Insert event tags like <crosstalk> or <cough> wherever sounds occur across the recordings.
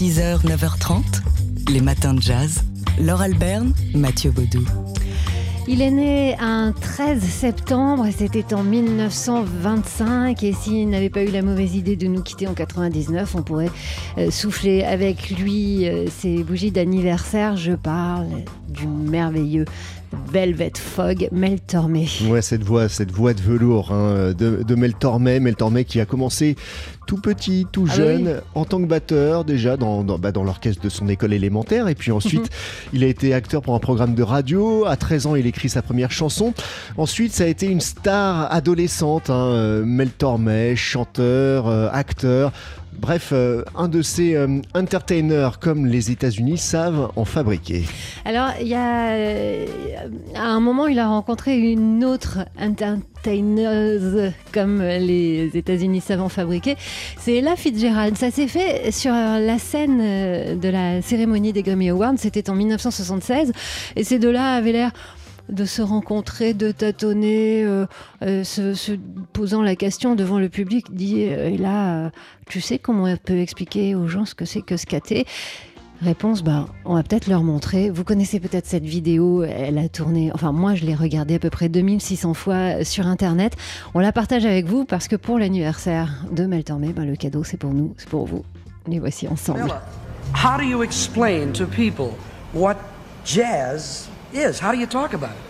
6h, 9h30, les matins de jazz. Laure Alberne, Mathieu Baudou. Il est né un 13 septembre c'était en 1925 et s'il n'avait pas eu la mauvaise idée de nous quitter en 99, on pourrait euh, souffler avec lui euh, ses bougies d'anniversaire. Je parle du merveilleux Velvet Fog, Mel Tormé. Ouais, cette voix, cette voix de velours hein, de, Mel Tormé, Mel Tormé qui a commencé tout petit, tout ah jeune, en tant que batteur déjà dans, dans, bah, dans l'orchestre de son école élémentaire. Et puis ensuite, il a été acteur pour un programme de radio. À 13 ans, il écrit sa première chanson. Ensuite, ça a été une star adolescente, hein, euh, Mel Tormé, chanteur, euh, acteur. Bref, euh, un de ces euh, entertainers comme les États-Unis savent en fabriquer. Alors, il y a euh, à un moment, il a rencontré une autre entertaineuse comme les États-Unis savent en fabriquer. C'est Ella Fitzgerald. Ça s'est fait sur la scène de la cérémonie des Grammy Awards. C'était en 1976, et ces deux-là avaient l'air de se rencontrer, de tâtonner, euh, euh, se, posant la question devant le public, dit euh, et là, tu sais comment on peut expliquer aux gens ce que c'est que scatter Réponse, bah, on va peut-être leur montrer. Vous connaissez peut-être cette vidéo, elle a tourné, enfin moi je l'ai regardée à peu près 2600 fois sur Internet. On la partage avec vous parce que pour l'anniversaire de Mel Tormé, bah, le cadeau c'est pour nous, c'est pour vous. Les voici ensemble. How do you explain to people jazz is? How do you talk about it?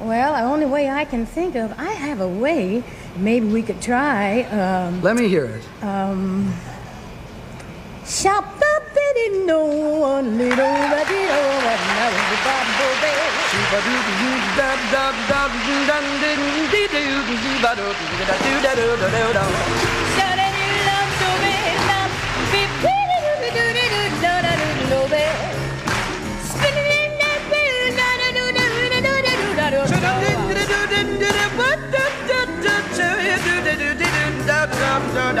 Well, the only way I can think of, I have a way. Maybe we could try. Um, Let me hear it. Um, Shop up no one little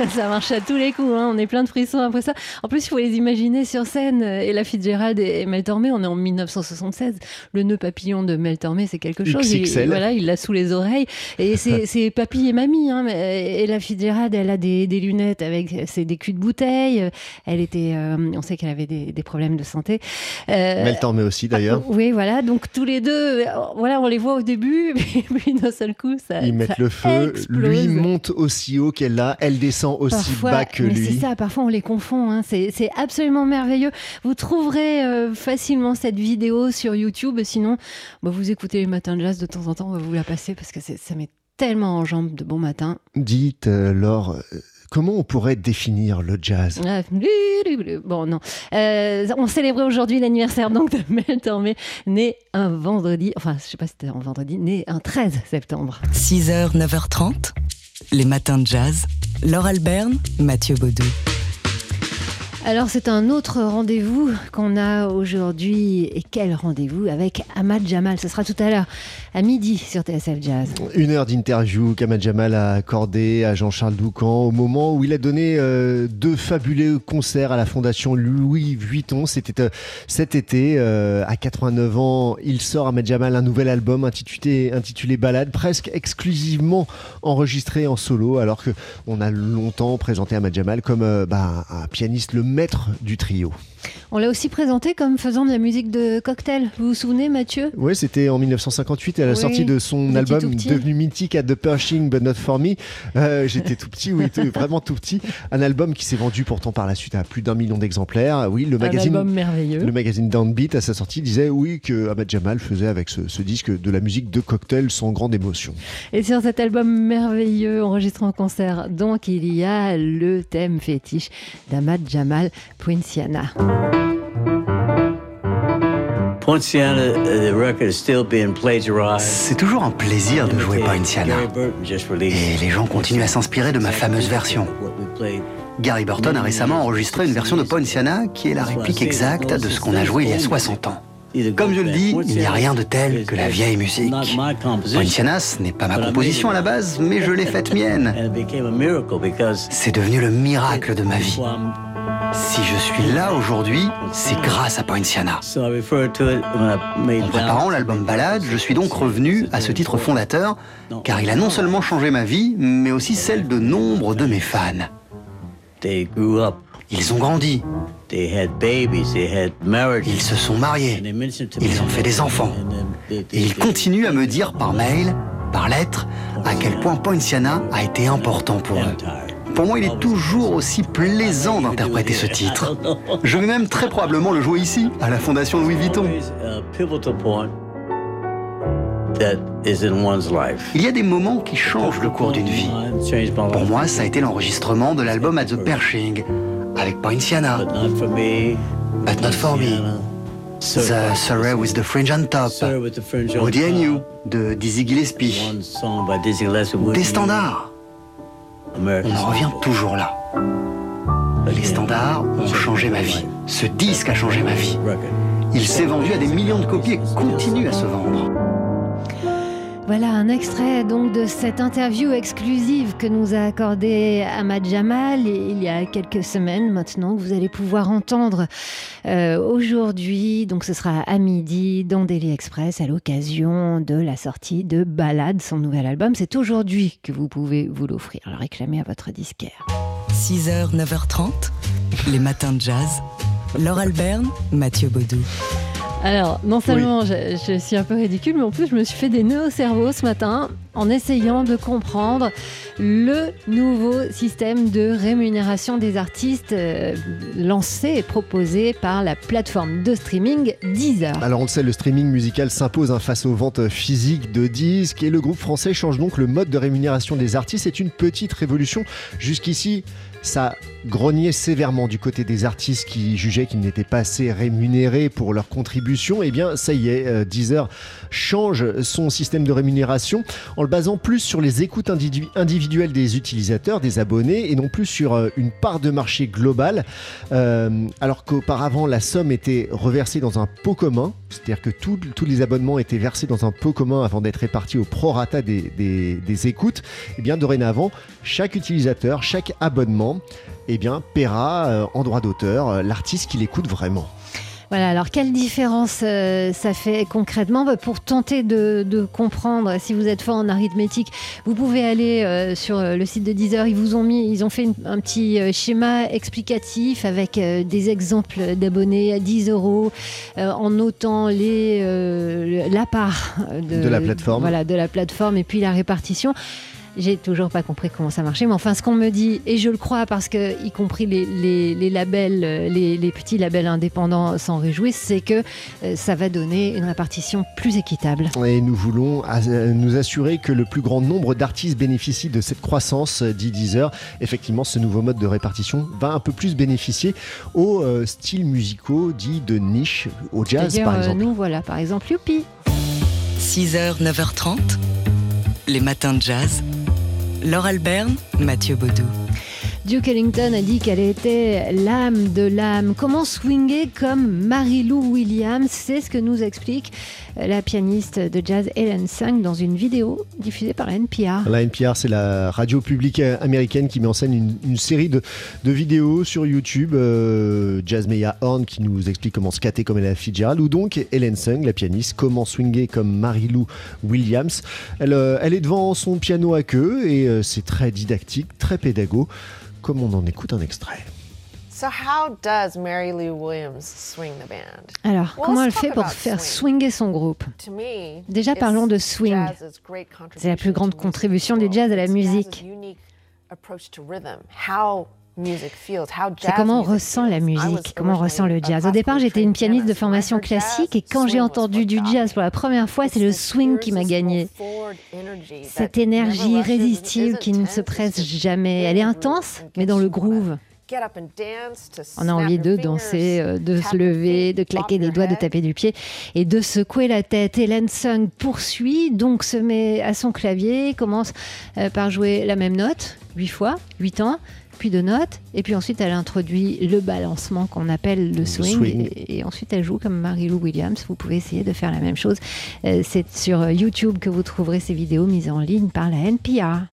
<laughs> ça marche à tous les coups, hein. on est plein de frissons après ça. En plus, il faut les imaginer sur scène. Et la Fitzgerald et Mel Tormé, on est en 1976. Le nœud papillon de Mel Tormé, c'est quelque chose. Il, voilà, il l'a sous les oreilles. Et <laughs> c'est papy et mamie. Hein. Et la Fitzgerald, elle a des, lunettes avec des culs de bouteille. Elle était, euh, on sait qu'elle avait des, problèmes de santé. Euh, Mel Tormé aussi d'ailleurs. Ah, oui, voilà. Donc tous les deux, voilà, on les voit au début, <laughs> puis d'un seul coup, ça. Ils mettent le feu. Lui monte aussi haut qu'elle l'a. Elle descend aussi bas que lui. C'est ça, parfois on les confond. Hein. C'est absolument merveilleux. Vous trouverez euh, facilement cette vidéo sur YouTube. Sinon, bah, vous écoutez les matins de jazz de temps en temps, on va vous la passer parce que ça met tellement en jambes de bon matin. Dites, euh, Laure, Comment on pourrait définir le jazz? Ah, Bon, non. Euh, on célébrait aujourd'hui l'anniversaire donc de Mel Tormé, né un vendredi, enfin, je sais pas si c'était un vendredi, né un 13 septembre. 6h, 9h30, les matins de jazz. Laure Alberne, Mathieu Baudou. Alors c'est un autre rendez-vous qu'on a aujourd'hui. Et quel rendez-vous avec Ahmad Jamal? Ce sera tout à l'heure, à midi sur TSL Jazz. Une heure d'interview qu'Ahmad Jamal a accordé à Jean-Charles Doucan au moment où il a donné euh, deux fabuleux concerts à la Fondation Louis Vuitton. C'était euh, cet été, euh, à 89 ans, il sort Ahmad Jamal un nouvel album intitulé, intitulé presque exclusivement enregistré en solo, alors que on a longtemps présenté Ahmad Jamal comme bah, un pianiste le maître du trio. On l'a aussi présenté comme faisant de la musique de cocktail. Vous vous souvenez, Mathieu? Oui, c'était en 1958 à la Oui, sortie de son album devenu mythique à The Pershing But Not For Me. Euh, J'étais tout petit, oui, <laughs> vraiment tout petit. Un album qui s'est vendu pourtant par la suite à plus d'un million d'exemplaires. Oui, le Un magazine. album merveilleux. Le magazine Downbeat, à sa sortie, disait oui que Ahmad Jamal faisait avec ce, ce disque de la musique de cocktail sans grande émotion. Et sur cet album merveilleux enregistré en concert, donc il y a le thème fétiche d'Ahmad Jamal Poinciana. Uh. C'est toujours un plaisir de jouer Poinciana. Et les gens continuent à s'inspirer de ma fameuse version. Gary Burton a récemment enregistré une version de Poinciana qui est la réplique exacte de ce qu'on a joué il y a 60 ans. Comme je le dis, il n'y a rien de tel que la vieille musique. Poinciana, ce n'est pas ma composition à la base, mais je l'ai faite mienne. <laughs> C'est devenu le miracle de ma vie. Si je suis là aujourd'hui, c'est grâce à Poinciana. En préparant l'album Ballade, je suis donc revenu à ce titre fondateur, car il a non seulement changé ma vie, mais aussi celle de nombre de mes fans. Ils ont grandi, ils se sont mariés, Ils ont fait des enfants. Et ils continuent à me dire par mail, par lettre, à quel point Poinciana a été important pour eux. Pour moi, il est toujours aussi plaisant d'interpréter ce titre. Je vais même très probablement le jouer ici, à la Fondation Louis Vuitton. Il y a des moments qui changent le cours d'une vie. Pour moi, ça a été l'enregistrement de l'album At the Pershing, avec Poinciana, But not for me. But Not For Me, Louisiana. The Surrey with the Fringe on Top, Woody and. You, de Dizzy Gillespie. Des standards. On en revient toujours là. Les standards ont changé ma vie. Ce disque a changé ma vie. Il s'est vendu à des millions de copies et continue à se vendre. Voilà un extrait donc de cette interview exclusive que nous a accordé Ahmad Jamal il y a quelques semaines maintenant vous allez pouvoir entendre euh, aujourd'hui. Donc ce sera à midi dans Daily Express à l'occasion de la sortie de Ballade, son nouvel album. C'est aujourd'hui que vous pouvez vous l'offrir. Le réclamer à votre disquaire. 6h, 9h30, les matins de jazz. Laure Alberne, Mathieu Baudou. Alors, non seulement je, je suis un peu ridicule, mais en plus, je me suis fait des nœuds au cerveau ce matin en essayant de comprendre le nouveau système de rémunération des artistes euh, lancé et proposé par la plateforme de streaming Deezer. Alors on le sait, le streaming musical s'impose hein, face aux ventes physiques de disques et le groupe français change donc le mode de rémunération des artistes. C'est une petite révolution. Jusqu'ici, ça grognait sévèrement du côté des artistes qui jugeaient qu'ils n'étaient pas assez rémunérés pour leur contribution. Eh bien, ça y est, euh, Deezer change son système de rémunération en le basant plus sur les écoutes individu- individuelles des utilisateurs, des abonnés, et non plus sur euh, une part de marché globale. Euh, alors qu'auparavant, la somme était reversée dans un pot commun, c'est-à-dire que tous les abonnements étaient versés dans un pot commun avant d'être répartis au prorata des, des, écoutes. Et bien dorénavant, chaque utilisateur, chaque abonnement, eh bien, paiera euh, en droit d'auteur euh, l'artiste qui l'écoute vraiment. Voilà, alors quelle différence euh, ça fait concrètement? Bah, Pour tenter de, de comprendre, si vous êtes fort en arithmétique, vous pouvez aller euh, sur euh, le site de Deezer. Ils vous ont mis, ils ont fait une- un petit euh, schéma explicatif avec euh, des exemples d'abonnés à 10 euros euh, en notant les, euh, la part De la plateforme. Voilà, de la plateforme et puis la répartition. J'ai toujours pas compris comment ça marchait, mais enfin, ce qu'on me dit, et je le crois parce que, y compris les, labels, les, petits labels indépendants s'en réjouissent, c'est que euh, ça va donner une répartition plus équitable. Et nous voulons euh, nous assurer que le plus grand nombre d'artistes bénéficient de cette croissance, euh, dit Deezer. Effectivement, ce nouveau mode de répartition va un peu plus bénéficier aux styles musicaux dits de niche, au jazz par exemple. nous, voilà, par exemple, Youpi 6h, 9h30, les matins de jazz. Laure Alberne, Mathieu Baudou. Duke Ellington a dit qu'elle était l'âme de l'âme. Comment swinger comme Marie-Lou Williams? C'est ce que nous explique la pianiste de jazz Helen Sung dans une vidéo diffusée par la NPR. La NPR, c'est la radio publique américaine qui met en scène une, série de, vidéos sur YouTube. Euh, Jazz Meya Horn qui nous explique comment scatter comme Ella Fitzgerald ou donc Helen Sung, la pianiste, comment swinger comme Marie-Lou Williams. Elle, euh, est devant son piano à queue et euh, c'est très didactique, très pédago comme on en écoute un extrait. Alors, comment elle fait pour faire swinger son groupe? Déjà, parlons de swing. C'est la plus grande contribution du jazz à la musique. C'est comment on ressent la musique, comment on ressent le jazz. Au départ, j'étais une pianiste de formation classique et quand j'ai entendu du jazz pour la première fois, c'est le swing qui m'a gagné. Cette énergie irrésistible qui ne se presse jamais. Elle est intense, mais dans le groove. On a envie de danser, euh, de se lever, de claquer des doigts, de taper du pied et de secouer la tête. Hélène Sung poursuit, donc se met à son clavier, commence euh, par jouer la même note, huit fois, huit ans puis de notes, et puis ensuite elle introduit le balancement qu'on appelle le swing, Et, ensuite elle joue comme Marie-Lou Williams. Vous pouvez essayer de faire la même chose. Euh, c'est sur YouTube que vous trouverez ces vidéos mises en ligne par la NPR.